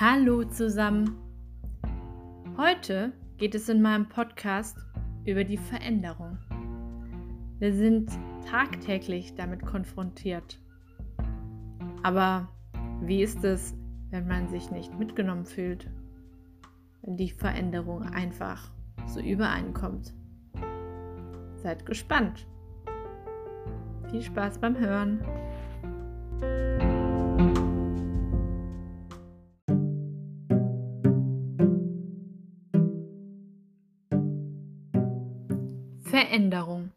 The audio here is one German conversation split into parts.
Hallo zusammen. Heute geht es in meinem Podcast über die Veränderung. Wir sind tagtäglich damit konfrontiert. Aber wie ist es, wenn man sich nicht mitgenommen fühlt? Wenn die Veränderung einfach so übereinkommt? Seid gespannt. Viel Spaß beim Hören. Veränderung.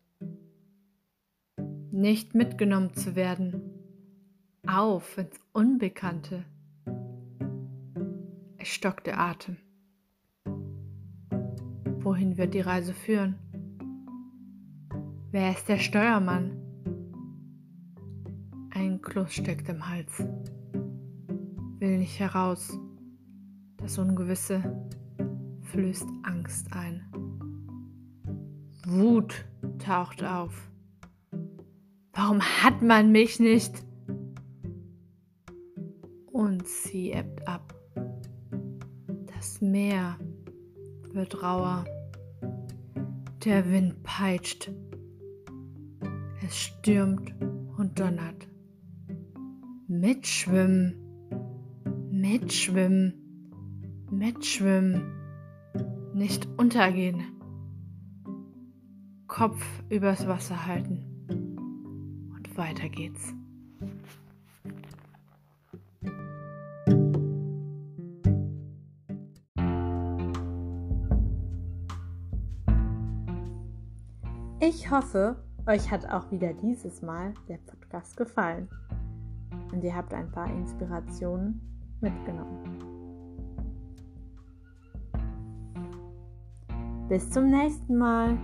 Nicht mitgenommen zu werden. Auf ins Unbekannte. Es stockt der Atem. Wohin wird die Reise führen? Wer ist der Steuermann? Ein Kloß steckt im Hals. Will nicht heraus. Das Ungewisse flößt Angst ein. Wut taucht auf. Warum hat man mich nicht? Und sie ebbt ab. Das Meer wird rauer. Der Wind peitscht. Es stürmt und donnert. Mitschwimmen, mitschwimmen, mitschwimmen, nicht untergehen. Kopf übers Wasser halten. Und weiter geht's. Ich hoffe, euch hat auch wieder dieses Mal der Podcast gefallen und ihr habt ein paar Inspirationen mitgenommen. Bis zum nächsten Mal.